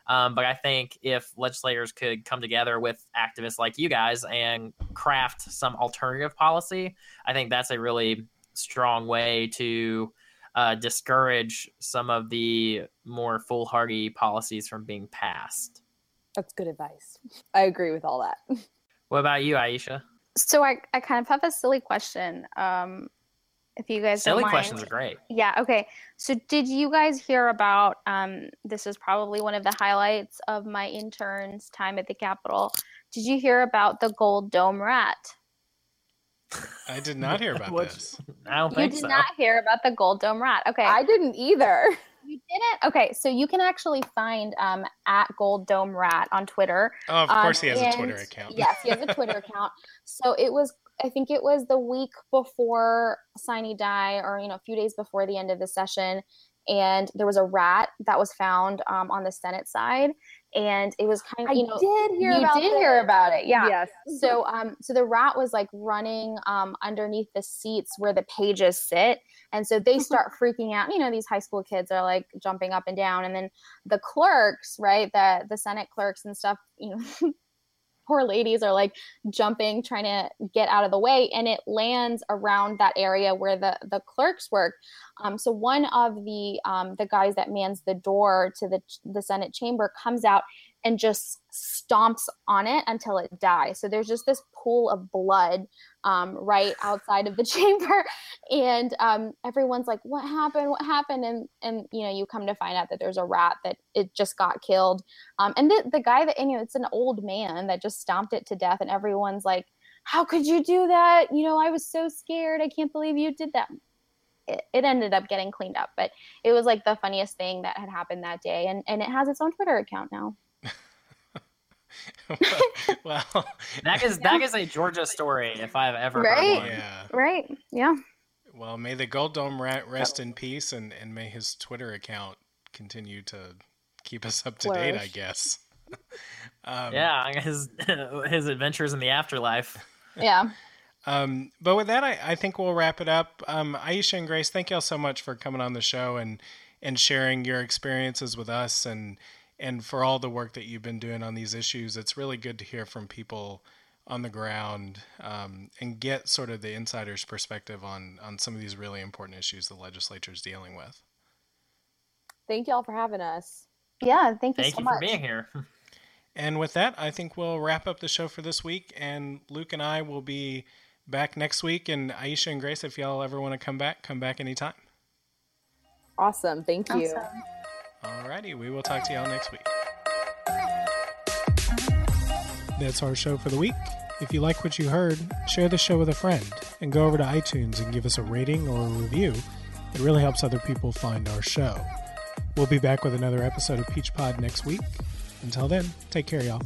Um, but I think if legislators could come together with activists like you guys and craft some alternative policy, I think that's a really strong way to uh, discourage some of the more foolhardy policies from being passed. That's good advice. I agree with all that. What about you, Aisha? So I, I kind of have a silly question. Um, if you guys silly questions are great yeah okay so did you guys hear about um, this is probably one of the highlights of my intern's time at the capitol did you hear about the gold dome rat i did not hear about this i don't you think did so. not hear about the gold dome rat okay I didn't either. you didn't? Okay so you can actually find um, at gold dome rat on twitter. Oh of um, course he has a twitter account. yes he has a twitter account. So it was I think it was the week before Sine Die, or you know, a few days before the end of the session, and there was a rat that was found um, on the Senate side, and it was kind of you know did hear you about did this. hear about it, yeah. Yes. So um, so the rat was like running um underneath the seats where the pages sit, and so they start freaking out. You know, these high school kids are like jumping up and down, and then the clerks, right, the the Senate clerks and stuff, you know. poor ladies are like jumping trying to get out of the way and it lands around that area where the the clerks work. Um, so one of the um, the guys that mans the door to the the senate chamber comes out and just stomps on it until it dies. So there's just this pool of blood um, right outside of the chamber and um, everyone's like what happened what happened and and you know you come to find out that there's a rat that it just got killed um, and the, the guy that, you know, it's an old man that just stomped it to death, and everyone's like, "How could you do that? You know, I was so scared. I can't believe you did that." it, it ended up getting cleaned up. But it was like the funniest thing that had happened that day, and and it has its own Twitter account now. well, that is that is a Georgia story if I've ever Right? heard one. yeah. Right? Yeah. Well, may the Gold Dome ra- rest in peace, and and may his Twitter account continue to keep us up to date. I guess. um, Yeah, his his adventures in the afterlife. Yeah. Um, but with that, I, I think we'll wrap it up. Um, Aisha and Grace, thank y'all so much for coming on the show and and sharing your experiences with us and and for all the work that you've been doing on these issues. It's really good to hear from people on the ground um, and get sort of the insider's perspective on on some of these really important issues the legislature is dealing with. Thank y'all for having us. Yeah. Thank you Thank so you much. for being here. And with that, I think we'll wrap up the show for this week. And Luke and I will be back next week. And Aisha and Grace, if y'all ever want to come back, come back anytime. Awesome. Thank you. Awesome. Alrighty, we will talk to y'all next week. That's our show for the week. If you like what you heard, share the show with a friend and go over to iTunes and give us a rating or a review. It really helps other people find our show. We'll be back with another episode of Peach Pod next week. Until then, take care, y'all.